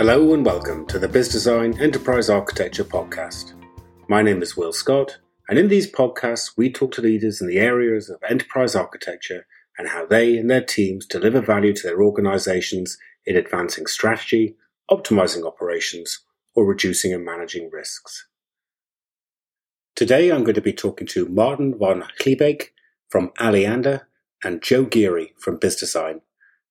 Hello and welcome to the Bizzdesign Enterprise Architecture Podcast. My name is Will Scott, and in these podcasts, we talk to leaders in the areas of enterprise architecture and how they and their teams deliver value to their organizations in advancing strategy, optimizing operations, or reducing and managing risks. Today, I'm going to be talking to Martin van Gliebeek from Alliander and Joe Geary from Bizzdesign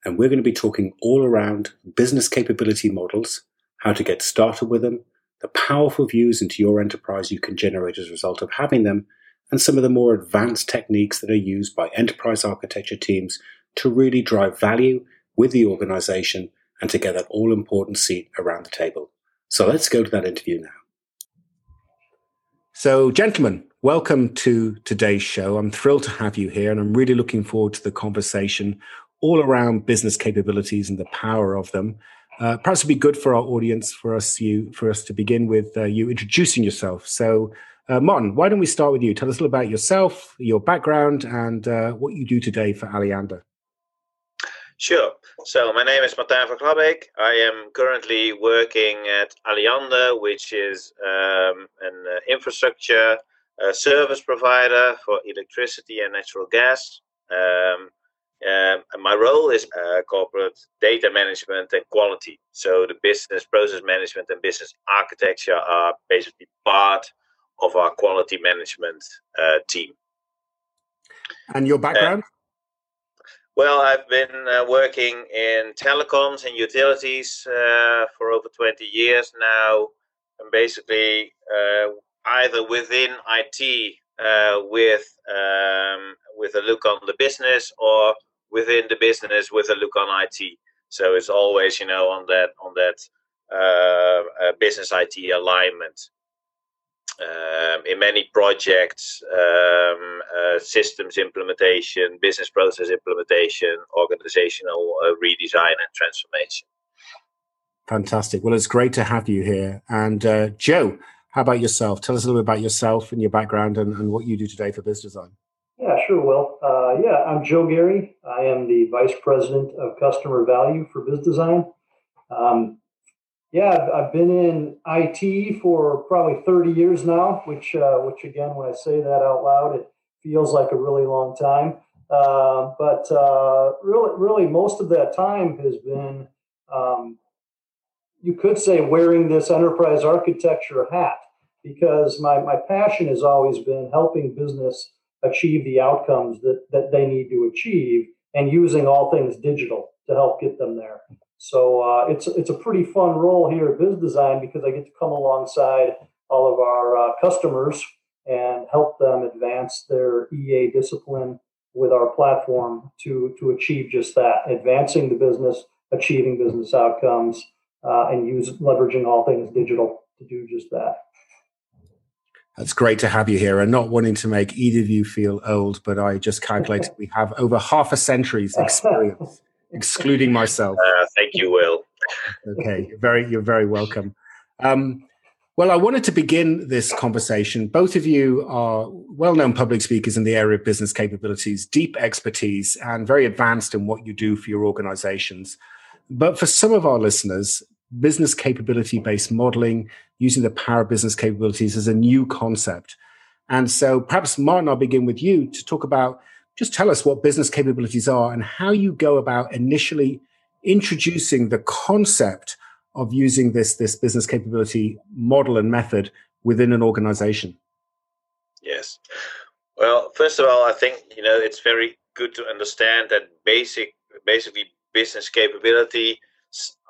and we're going to be talking all around business capability models, how to get started with them, the powerful views into your enterprise you can generate as a result of having them, and some of the more advanced techniques that are used by enterprise architecture teams to really drive value with the organization and to get that all important seat around the table. So let's go to that interview now. So, gentlemen, welcome to today's show. I'm thrilled to have you here and I'm really looking forward to the conversation all around business capabilities and the power of them. Uh, perhaps it'd be good for our audience for us you for us to begin with uh, you introducing yourself. So, uh, Martin, why don't we start with you? Tell us a little about yourself, your background, and uh, what you do today for Alliander. Sure. So my name is Martijn van Gliebeek. I am currently working at Alliander, which is um, an uh, infrastructure uh, service provider for electricity and natural gas. Um, um, and my role is uh, corporate data management and quality. So the business process management and business architecture are basically part of our quality management uh, team. And your background? Uh, well, I've been uh, working in telecoms and utilities uh, for over 20 years now, and basically uh, either within IT with um, with a look on the business or within the business with a look on IT. So it's always, you know, on that on that uh, uh, business IT alignment. Um, in many projects, um, uh, systems implementation, business process implementation, organizational uh, redesign and transformation. Fantastic. Well, it's great to have you here. And uh, Joe, how about yourself? Tell us a little bit about yourself and your background and, and what you do today for Bizzdesign. Yeah, sure, Will. Uh, yeah, I'm Joe Gary. I am the Vice President of Customer Value for Bizzdesign. Um, yeah, I've, I've, been in IT for probably 30 years now, which, uh, which again, when I say that out loud, it feels like a really long time. Uh, but uh, really, really, most of that time has been, um, you could say, wearing this enterprise architecture hat, because my, my passion has always been helping business achieve the outcomes that, that they need to achieve and using all things digital to help get them there. So uh, it's it's a pretty fun role here at Bizzdesign because I get to come alongside all of our uh, customers and help them advance their EA discipline with our platform to to achieve just that, advancing the business, achieving business outcomes, uh, and use leveraging all things digital to do just that. It's great to have you here and not wanting to make either of you feel old, but I just calculated we have over half a century's experience, excluding myself. Uh, thank you, Will. okay, you're very, you're very welcome. Um, well, I wanted to begin this conversation. Both of you are well known public speakers in the area of business capabilities, deep expertise, and very advanced in what you do for your organizations. But for some of our listeners, business capability based modeling, using the power of business capabilities as a new concept. And so perhaps Martin, I'll begin with you to talk about just tell us what business capabilities are and how you go about initially introducing the concept of using this, this business capability model and method within an organization. Yes. Well, first of all, I think, you know, it's very good to understand that basic, basically business capability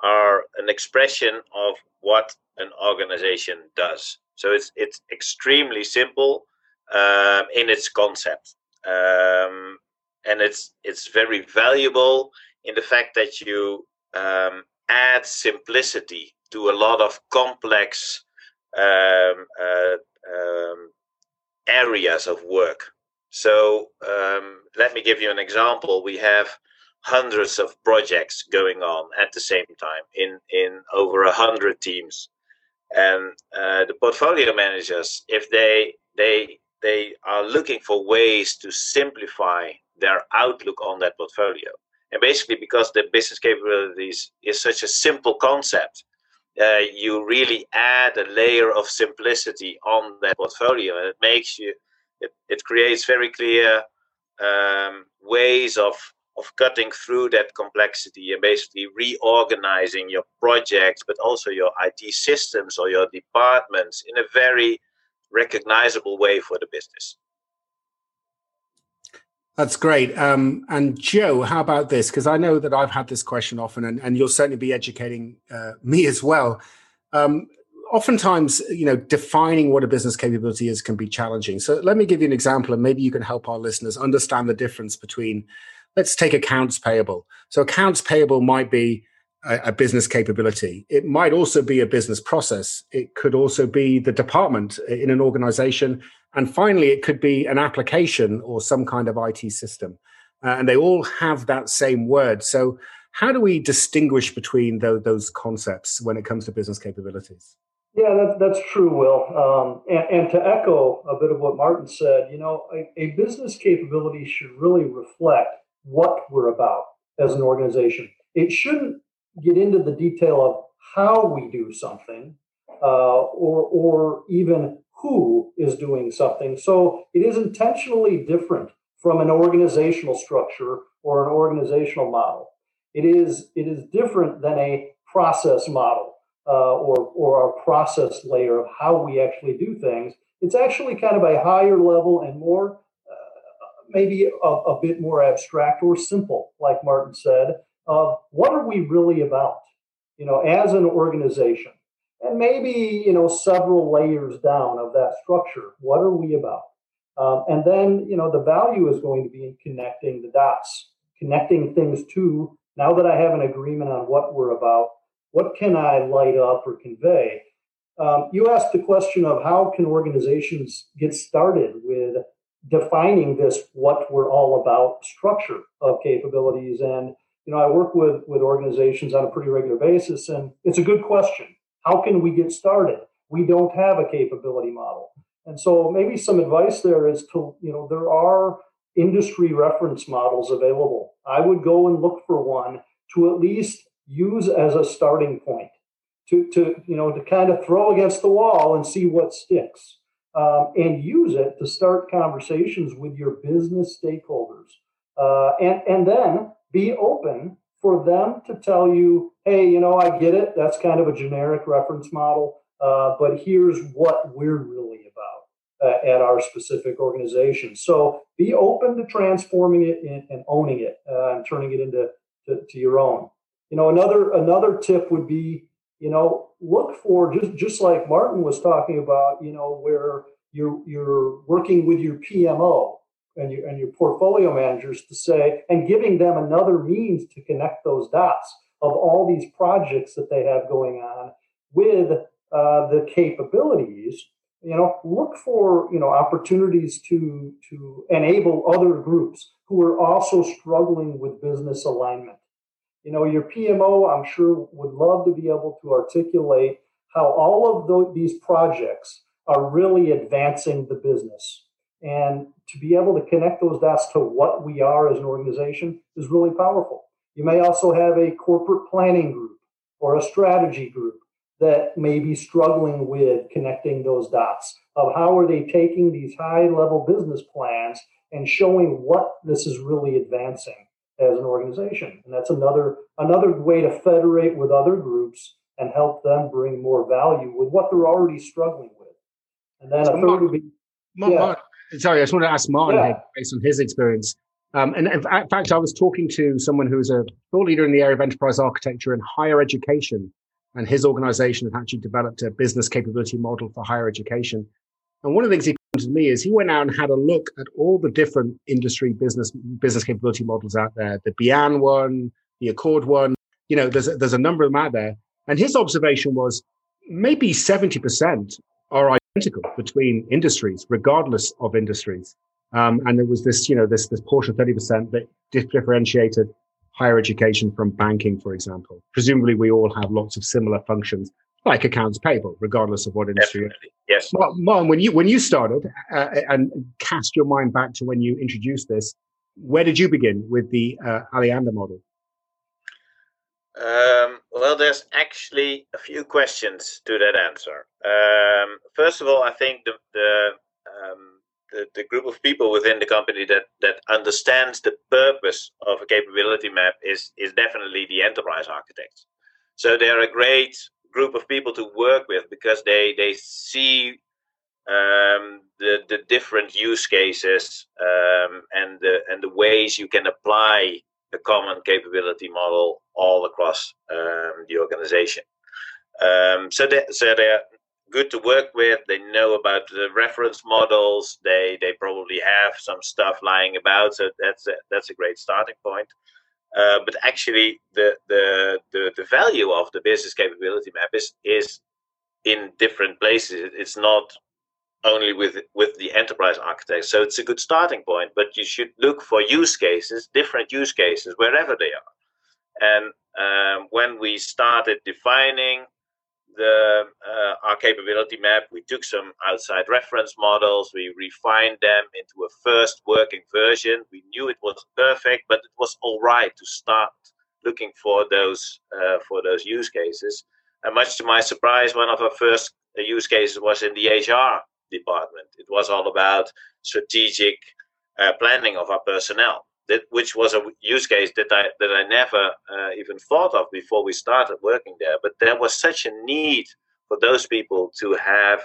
are an expression of what an organization does. So it's it's extremely simple um, in its concept, um, and it's it's very valuable in the fact that you um, add simplicity to a lot of complex um, uh, um, areas of work. So um, let me give you an example. We have hundreds of projects going on at the same time in in over a hundred teams. And uh, the portfolio managers if they they they are looking for ways to simplify their outlook on that portfolio. And basically because the business capabilities is such a simple concept uh, you really add a layer of simplicity on that portfolio, and it makes you it, it creates very clear um, ways of of cutting through that complexity and basically reorganizing your projects, but also your IT systems or your departments in a very recognizable way for the business. That's great. Um, and Joe, how about this? Because I know that I've had this question often, and, and you'll certainly be educating uh, me as well. Um, oftentimes, you know, defining what a business capability is can be challenging. So let me give you an example, and maybe you can help our listeners understand the difference between, let's take accounts payable. So accounts payable might be a, a business capability. It might also be a business process. It could also be the department in an organization and finally, it could be an application or some kind of IT system. Uh, and they all have that same word. So, how do we distinguish between those, those concepts when it comes to business capabilities? Yeah, that's, that's true, Will. Um, and, and, to echo a bit of what Martin said, you know, a, a business capability should really reflect what we're about as an organization. It shouldn't get into the detail of how we do something uh, or, or even who is doing something. So it is intentionally different from an organizational structure or an organizational model. It is it is different than a process model uh, or or a process layer of how we actually do things. It's actually kind of a higher level and more maybe a, a, bit more abstract or simple, like Martin said. Of what are we really about? You know, as an organization and maybe you know several layers down of that structure what are we about um, and then you know the value is going to be in connecting the dots connecting things to now that i have an agreement on what we're about what can i light up or convey um, you asked the question of how can organizations get started with defining this what we're all about structure of capabilities and you know i work with with organizations on a pretty regular basis and it's a good question how can we get started? We don't have a capability model. And so maybe some advice there is to, you know, there are industry reference models available. I would go and look for one to at least use as a starting point to, to you know, to kind of throw against the wall and see what sticks. Um, and use it to start conversations with your business stakeholders. Uh, and, and then be open for them to tell you, hey, you know, I get it. That's kind of a generic reference model, uh, but here's what we're really about uh, at our specific organization. So be open to transforming it in, and owning it uh, and turning it into to, to your own. You know, another another tip would be, you know, look for just just like Martin was talking about, you know, where you're you're working with your PMO and your, and your portfolio managers to say, and giving them another means to connect those dots of all these projects that they have going on with uh, the capabilities you know look for you know opportunities to to enable other groups who are also struggling with business alignment you know your pmo i'm sure would love to be able to articulate how all of the, these projects are really advancing the business and to be able to connect those dots to what we are as an organization is really powerful. You may also have a corporate planning group or a strategy group that may be struggling with connecting those dots of how are they taking these high level business plans and showing what this is really advancing as an organization and that's another another way to federate with other groups and help them bring more value with what they're already struggling with and then so a third would be yeah sorry, I just want to ask Martin yeah. based on his experience. Um, and in fact, I was talking to someone who is a thought leader in the area of enterprise architecture and higher education. And his organization had actually developed a business capability model for higher education. And one of the things he to me is he went out and had a look at all the different industry business business capability models out there, the BIAN one, the ACORD one. You know, there's there's a number of them out there. And his observation was maybe 70% are identical between industries, regardless of industries. Um, and there was this, you know, this this portion, thirty percent, that differentiated higher education from banking, for example. Presumably, we all have lots of similar functions, like accounts payable, regardless of what industry. Definitely. Yes. Mom, when you when you started uh, and cast your mind back to when you introduced this, where did you begin with the uh, Alliander model? Um, well, there's actually a few questions to that answer. Um, first of all, I think the the, um, the, the group of people within the company that that understands the purpose of a capability map is is definitely the enterprise architects. So they're a great group of people to work with because they they see um, the the different use cases um, and the and the ways you can apply a common capability model all across um, the organization. Um, so they so they're good to work with. They know about the reference models. They they probably have some stuff lying about. So that's a, that's a great starting point. Uh, but actually, the, the the the value of the business capability map is is in different places. It's not only with with the enterprise architect. So it's a good starting point, but you should look for use cases, different use cases wherever they are. And um, when we started defining the uh, our capability map, we took some outside reference models, we refined them into a first working version. We knew it was perfect, but it was all right to start looking for those uh, for those use cases. And much to my surprise, one of our first use cases was in the HR department. It was all about strategic uh, planning of our personnel, that, which was a use case that I that I never uh, even thought of before we started working there. But there was such a need for those people to have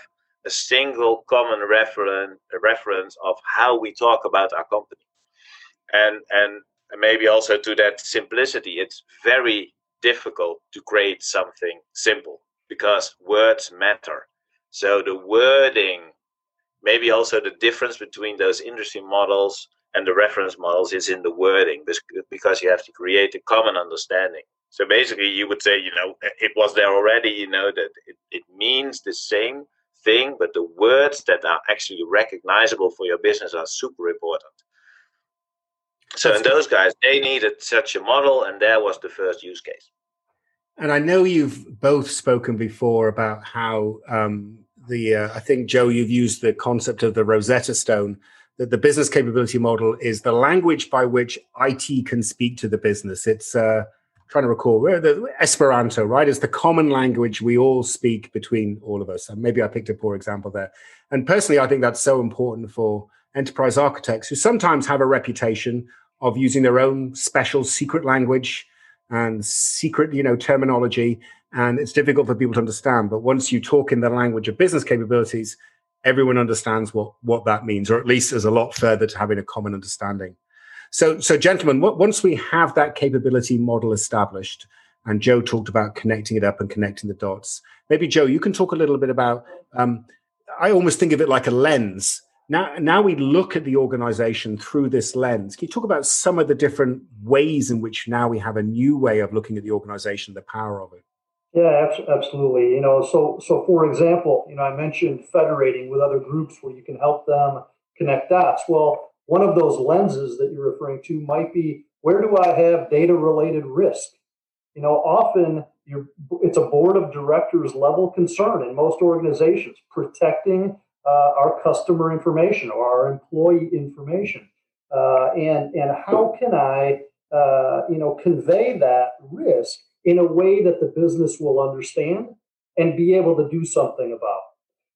a single common reference reference of how we talk about our company, and and maybe also to that simplicity. It's very difficult to create something simple because words matter. So the wording maybe also the difference between those industry models and the reference models is in the wording because you have to create a common understanding so basically you would say you know it was there already you know that it, it means the same thing but the words that are actually recognizable for your business are super important so in those guys they needed such a model and there was the first use case and i know you've both spoken before about how um, the uh, I think Joe, you've used the concept of the Rosetta Stone. That the business capability model is the language by which IT can speak to the business. It's uh, trying to recall the Esperanto, right? Is the common language we all speak between all of us. And maybe I picked a poor example there. And personally, I think that's so important for enterprise architects who sometimes have a reputation of using their own special secret language and secret, you know, terminology and it's difficult for people to understand. But once you talk in the language of business capabilities, everyone understands what what that means, or at least there's a lot further to having a common understanding. So, so gentlemen, once we have that capability model established, and Joe talked about connecting it up and connecting the dots. Maybe Joe, you can talk a little bit about. Um, I almost think of it like a lens. Now, now we look at the organization through this lens. Can you talk about some of the different ways in which now we have a new way of looking at the organization, the power of it? Yeah, absolutely. You know, so so for example, you know, I mentioned federating with other groups where you can help them connect dots. Well, one of those lenses that you're referring to might be where do I have data related risk? You know, often it's a board of directors level concern in most organizations protecting uh, our customer information or our employee information. Uh, and and how can I, uh, you know, convey that risk in a way that the business will understand and be able to do something about.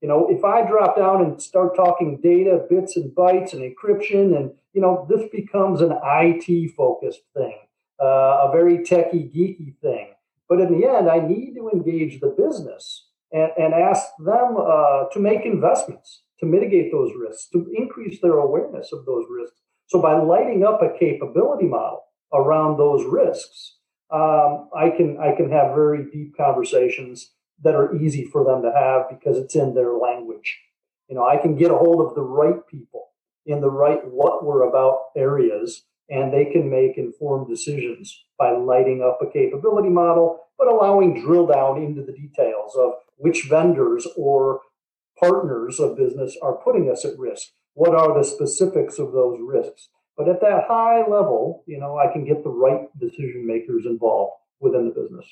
You know, if I drop down and start talking data, bits and bytes and encryption, and, you know, this becomes an IT focused thing, uh, a very techie, geeky thing. But in the end, I need to engage the business and, and ask them uh, to make investments to mitigate those risks, to increase their awareness of those risks. So by lighting up a capability model around those risks, um, I can I can have very deep conversations that are easy for them to have because it's in their language. You know, I can get a hold of the right people in the right what we're about areas, and they can make informed decisions by lighting up a capability model, but allowing drill down into the details of which vendors or partners of business are putting us at risk. What are the specifics of those risks? But at that high level, you know, I can get the right decision makers involved within the business.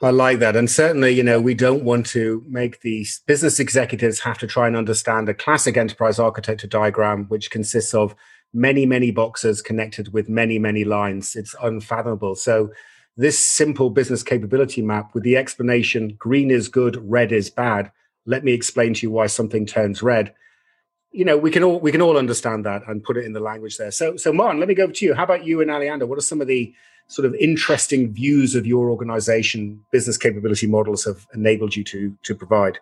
I like that. And certainly, you know, we don't want to make the business executives have to try and understand a classic enterprise architecture diagram, which consists of many, many boxes connected with many, many lines. It's unfathomable. So, this simple business capability map with the explanation green is good, red is bad. Let me explain to you why something turns red. You know, we can all we can all understand that and put it in the language there. So, so Martin, let me go over to you. How about you and Alliander? What are some of the sort of interesting views of your organization business capability models have enabled you to to provide?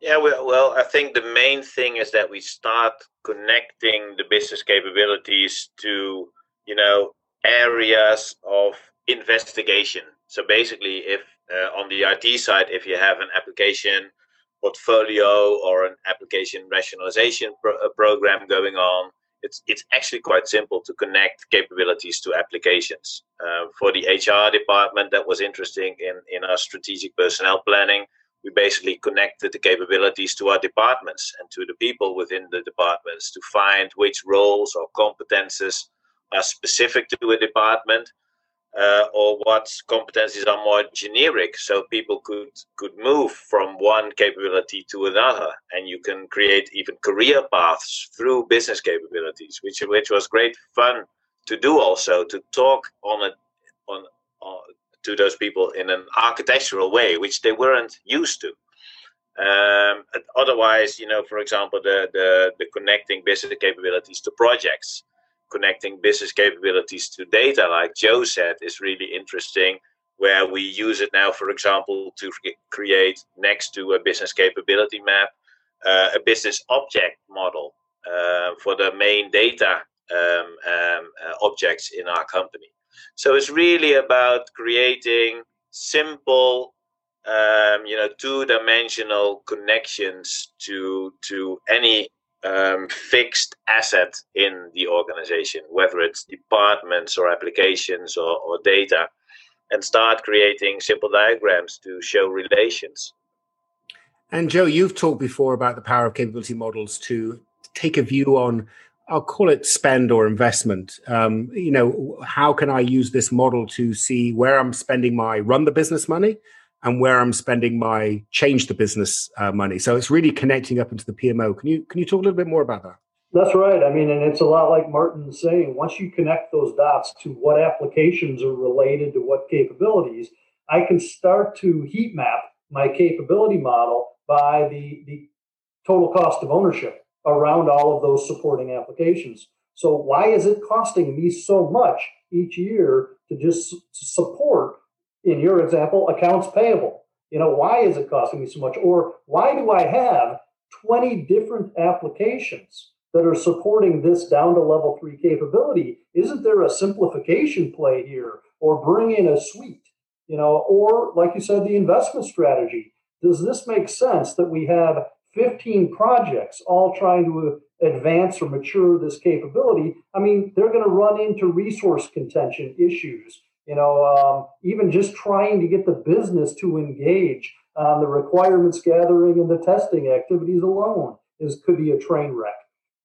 Yeah, well, well, I think the main thing is that we start connecting the business capabilities to, you know, areas of investigation. So basically, if uh, on the IT side, if you have an application portfolio or an application rationalization pro- uh, program going on, it's it's actually quite simple to connect capabilities to applications. Uh, for the HR department, that was interesting in in our strategic personnel planning we basically connected the capabilities to our departments and to the people within the departments to find which roles or competences are specific to a department uh, or what competencies are more generic so people could could move from one capability to another and you can create even career paths through business capabilities which which was great fun to do also to talk on a on, on to those people in an architectural way, which they weren't used to. Um, otherwise, you know, for example, the, the, the connecting business capabilities to projects, connecting business capabilities to data, like Joe said, is really interesting. Where we use it now, for example, to create next to a business capability map, uh, a business object model uh, for the main data um, um, uh, objects in our company. So it's really about creating simple, um, you know, two-dimensional connections to to any um, fixed asset in the organization, whether it's departments or applications or, or data, and start creating simple diagrams to show relations. And Joe, you've talked before about the power of capability models to take a view on I'll call it spend or investment. Um, you know, how can I use this model to see where I'm spending my run the business money and where I'm spending my change the business uh, money? So it's really connecting up into the PMO. Can you can you talk a little bit more about that? That's right. I mean, and it's a lot like Martin's saying. Once you connect those dots to what applications are related to what capabilities, I can start to heat map my capability model by the the total cost of ownership around all of those supporting applications. So why is it costing me so much each year to just support, in your example, accounts payable? You know, why is it costing me so much? Or why do I have 20 different applications that are supporting this down to level three capability? Isn't there a simplification play here or bring in a suite? You know, or like you said, the investment strategy. Does this make sense that we have 15 projects all trying to advance or mature this capability, I mean, they're going to run into resource contention issues. You know, um, even just trying to get the business to engage on the requirements gathering and the testing activities alone is could be a train wreck.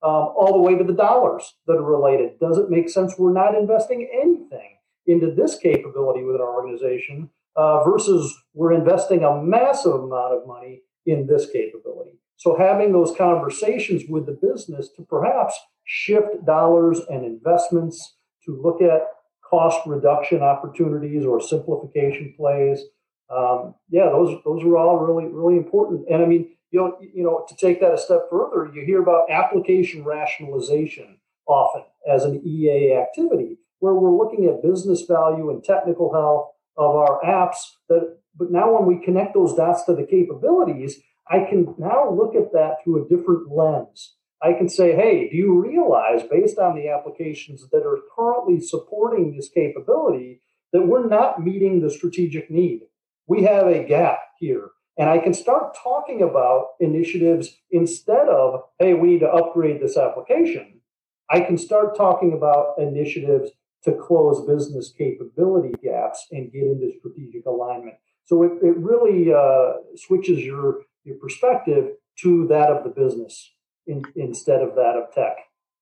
Um, all the way to the dollars that are related. Does it make sense we're not investing anything into this capability within our organization uh, versus we're investing a massive amount of money in this capability? So having those conversations with the business to perhaps shift dollars and investments to look at cost reduction opportunities or simplification plays. Um, yeah, those those are all really really important. And I mean, you know, you know, to take that a step further, you hear about application rationalization often as an EA activity, where we're looking at business value and technical health of our apps. That, but now when we connect those dots to the capabilities, I can now look at that through a different lens. I can say, hey, do you realize, based on the applications that are currently supporting this capability, that we're not meeting the strategic need? We have a gap here. And I can start talking about initiatives instead of, hey, we need to upgrade this application. I can start talking about initiatives to close business capability gaps and get into strategic alignment. So it, it really uh, switches your your perspective to that of the business in, instead of that of tech.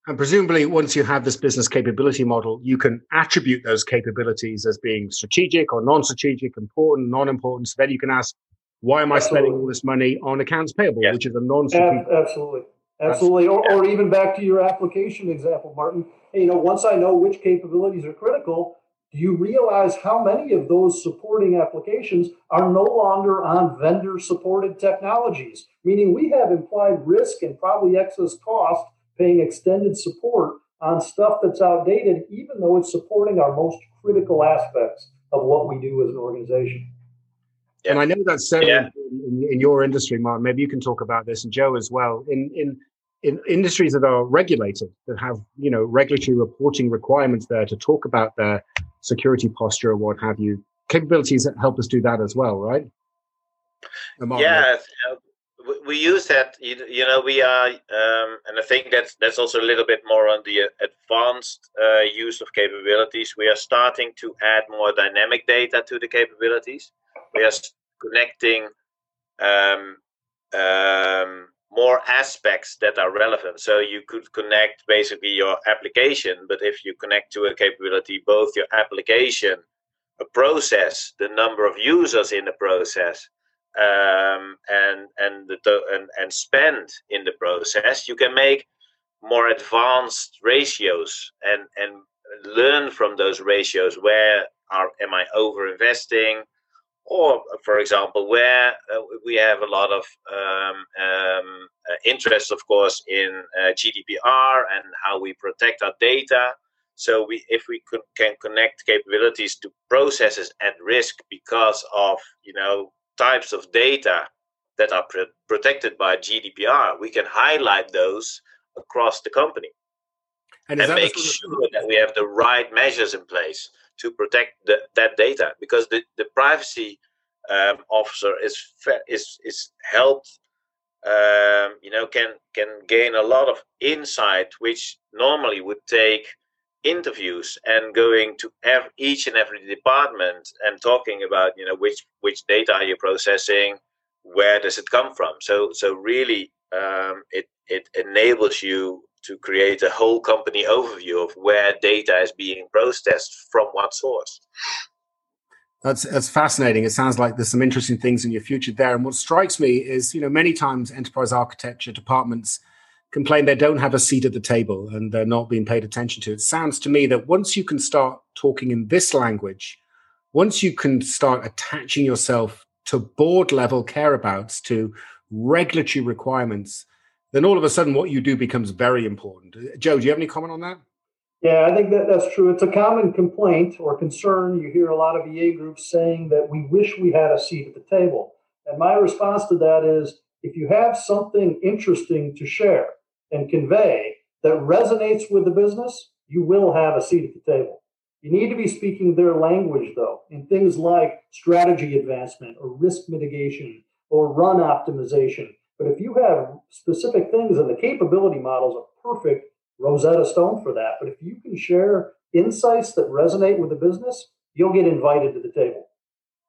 And presumably, once you have this business capability model, you can attribute those capabilities as being strategic or non strategic, important, non important. So then you can ask, why am I absolutely. spending all this money on accounts payable, yes. which is a non strategic? Absolutely. Absolutely. Or, or, even back to your application example, Martin. Hey, you know, once I know which capabilities are critical, do you realize how many of those supporting applications are no longer on vendor supported technologies? Meaning we have implied risk and probably excess cost paying extended support on stuff that's outdated, even though it's supporting our most critical aspects of what we do as an organization. And I know that's certainly yeah. in, in, your industry, Mark. Maybe you can talk about this, and Joe as well. In in in industries that are regulated, that have you know regulatory reporting requirements there to talk about their security posture or what have you, capabilities that help us do that as well, right? yeah, we use that. You, know, we are, um, and I think that's that's also a little bit more on the advanced uh, use of capabilities. We are starting to add more dynamic data to the capabilities. We are connecting um, um, more aspects that are relevant. So you could connect basically your application, but if you connect to a capability, both your application, a process, the number of users in the process, um, and and the and, and spend in the process, you can make more advanced ratios and and learn from those ratios. Where are am I over investing? Or, for example, where uh, we have a lot of um, um, uh, interest, of course, in uh, GDPR and how we protect our data. So, we, if we could, can connect capabilities to processes at risk because of, you know, types of data that are protected by GDPR, we can highlight those across the company and, and make sure that we have the right measures in place to protect the, that data because the, the privacy um, officer is is is helped um, you know can can gain a lot of insight which normally would take interviews and going to every, each and every department and talking about you know which which data are you processing where does it come from? So so really um, it it enables you to create a whole company overview of where data is being processed from what source that's that's fascinating. It sounds like there's some interesting things in your future there. And what strikes me is, you know, many times enterprise architecture departments complain they don't have a seat at the table and they're not being paid attention to. It sounds to me that once you can start talking in this language, once you can start attaching yourself to board level careabouts, to regulatory requirements, then all of a sudden what you do becomes very important. Joe, do you have any comment on that? Yeah, I think that that's true. It's a common complaint or concern. You hear a lot of EA groups saying that we wish we had a seat at the table. And my response to that is if you have something interesting to share and convey that resonates with the business, you will have a seat at the table. You need to be speaking their language, though, in things like strategy advancement or risk mitigation or run optimization. But if you have specific things and the capability model is a perfect Rosetta Stone for that. But if you can share insights that resonate with the business, you'll get invited to the table.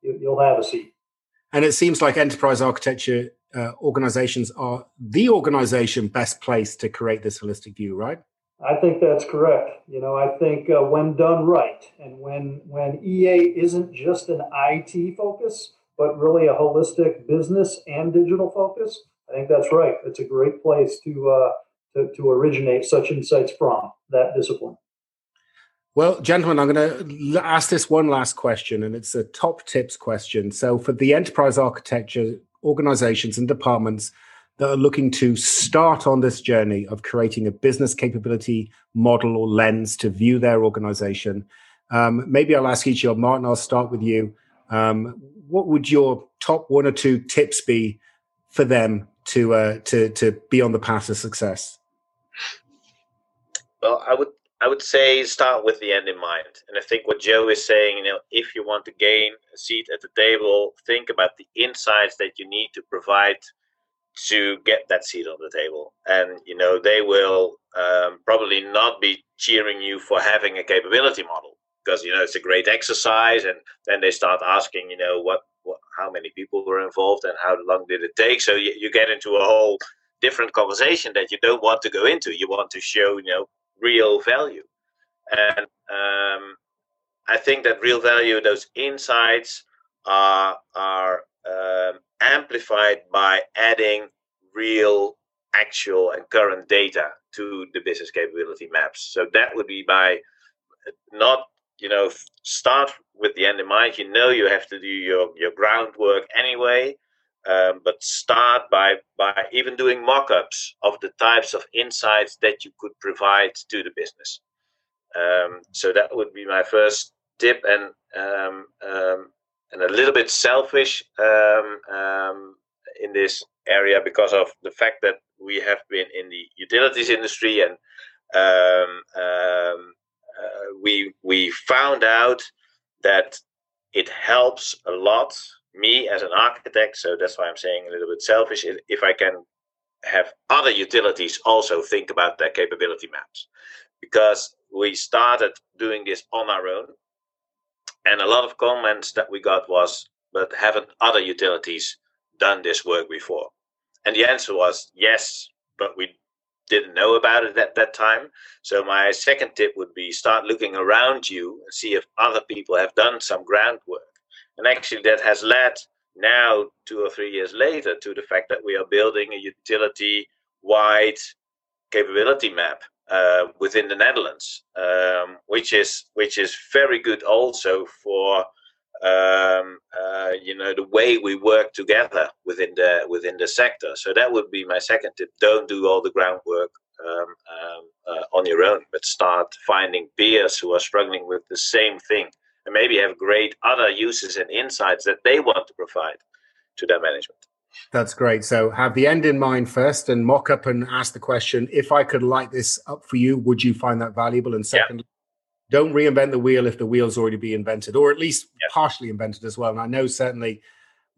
You'll have a seat. And it seems like enterprise architecture uh, organizations are the organization best placed to create this holistic view, right? I think that's correct. You know, I think uh, when done right, and when when EA isn't just an IT focus, but really a holistic business and digital focus, I think that's right. It's a great place to uh, to, to originate such insights from that discipline. Well, gentlemen, I'm going to ask this one last question, and it's a top tips question. So, for the enterprise architecture organizations and departments that are looking to start on this journey of creating a business capability model or lens to view their organization, um, maybe I'll ask each of you, Martin, I'll start with you. Um, what would your top one or two tips be for them to uh, to to be on the path to success? Well, I would I would say start with the end in mind. And I think what Joe is saying, you know, if you want to gain a seat at the table, think about the insights that you need to provide to get that seat on the table. And, you know, they will um, probably not be cheering you for having a capability model because, you know, it's a great exercise. And then they start asking, you know, what, what how many people were involved and how long did it take? So you, you get into a whole different conversation that you don't want to go into. You want to show, you know, real value. And um, I think that real value, those insights, are are um, amplified by adding real, actual, and current data to the business capability maps. So that would be by not you know, start with the end in mind. You know, you have to do your, your groundwork anyway. Um, but start by by even doing mock-ups of the types of insights that you could provide to the business. Um, so that would be my first tip, and um, um and a little bit selfish um, um, in this area because of the fact that we have been in the utilities industry and uh, Uh, we we found out that it helps a lot me as an architect, so that's why I'm saying a little bit selfish, if I can have other utilities also think about their capability maps. Because we started doing this on our own, and a lot of comments that we got was, but haven't other utilities done this work before? And the answer was yes, but we didn't know about it at that time. So my second tip would be start looking around you and see if other people have done some groundwork. And actually, that has led now, two or three years later, to the fact that we are building a utility wide capability map uh, within the Netherlands, um, which is which is very good also for um, uh, you know the way we work together within the within the sector. So that would be my second tip: don't do all the groundwork um, um, uh, on your own, but start finding peers who are struggling with the same thing and maybe have great other uses and insights that they want to provide to their management. That's great. So have the end in mind first and mock up and ask the question if I could light this up for you, would you find that valuable? And second, yeah. Don't reinvent the wheel if the wheel's already be invented or at least yeah. partially invented as well. And I know certainly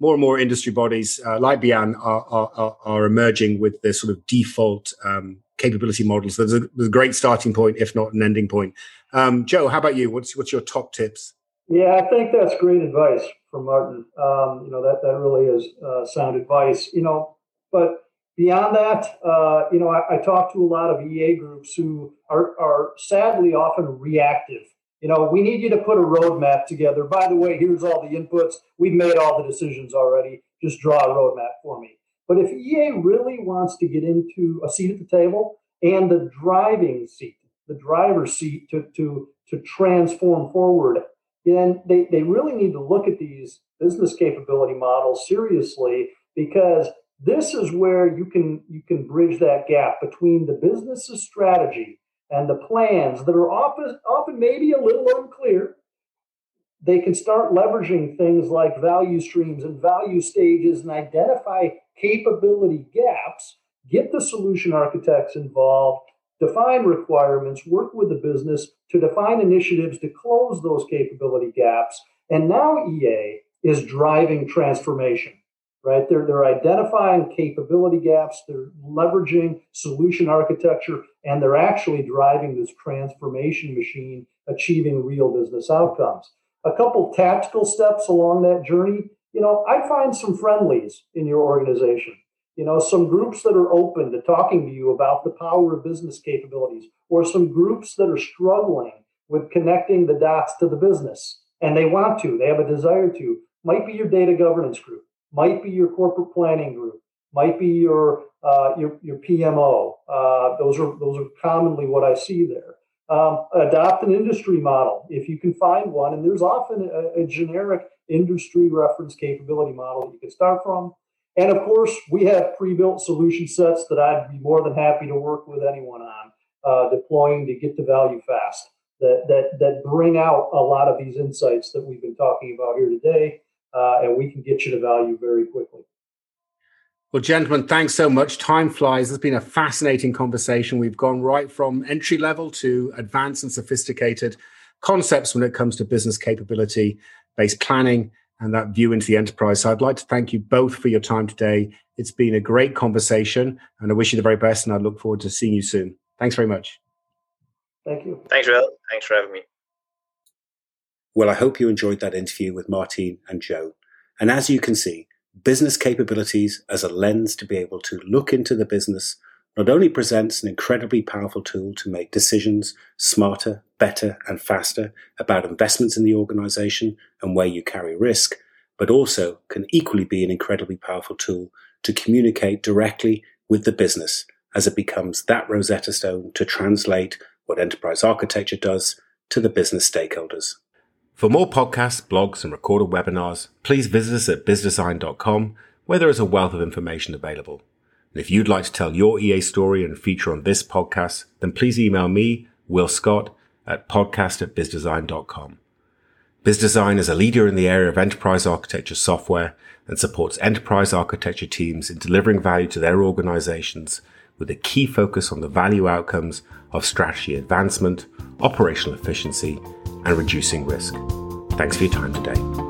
more and more industry bodies uh, like BIAN are, are, are, emerging with their sort of default um, capability models. There's a, there's a, great starting point, if not an ending point. Um, Joe, how about you? What's, what's your top tips? Yeah, I think that's great advice from Martin. Um, you know that that really is uh, sound advice. You know, but beyond that, uh, you know, I, I, talk to a lot of EA groups who are are sadly often reactive. You know, we need you to put a roadmap together. By the way, here's all the inputs. We've made all the decisions already. Just draw a roadmap for me. But if EA really wants to get into a seat at the table and the driving seat, the driver's seat to to to transform forward then they, they really need to look at these business capability models seriously because this is where you can you can bridge that gap between the business's strategy and the plans that are often often maybe a little unclear they can start leveraging things like value streams and value stages and identify capability gaps get the solution architects involved define requirements, work with the business to define initiatives to close those capability gaps. And now EA is driving transformation, right? They're, they're identifying capability gaps, they're leveraging solution architecture, and they're actually driving this transformation machine, achieving real business outcomes. A couple tactical steps along that journey. You know, I find some friendlies in your organization you know some groups that are open to talking to you about the power of business capabilities or some groups that are struggling with connecting the dots to the business and they want to they have a desire to might be your data governance group might be your corporate planning group might be your uh, your, your pmo uh, those are those are commonly what i see there. Um, adopt an industry model. If you can find one and there's often a, a generic industry reference capability model that you can start from. And of course, we have pre-built solution sets that I'd be more than happy to work with anyone on uh, deploying to get to value fast. That that that bring out a lot of these insights that we've been talking about here today, uh, and we can get you to value very quickly. Well, gentlemen, thanks so much. Time flies. It's been a fascinating conversation. We've gone right from entry level to advanced and sophisticated concepts when it comes to business capability based planning and that view into the enterprise. So I'd like to thank you both for your time today. It's been a great conversation, and I wish you the very best. And I look forward to seeing you soon. Thanks very much. Thank you. Thanks, Will. Thanks for having me. Well, I hope you enjoyed that interview with Martine and Joe. And as you can see, business capabilities as a lens to be able to look into the business not only presents an incredibly powerful tool to make decisions smarter, better, and faster about investments in the organization and where you carry risk, but also can equally be an incredibly powerful tool to communicate directly with the business as it becomes that Rosetta Stone to translate what enterprise architecture does to the business stakeholders. For more podcasts, blogs, and recorded webinars, please visit us at bizzdesign.com, where there is a wealth of information available. And if you'd like to tell your EA story and feature on this podcast, then please email me, Will Scott, at podcast at bizzdesign.com. Bizzdesign is a leader in the area of enterprise architecture software and supports enterprise architecture teams in delivering value to their organizations with a key focus on the value outcomes of strategy advancement, operational efficiency, and reducing risk. Thanks for your time today.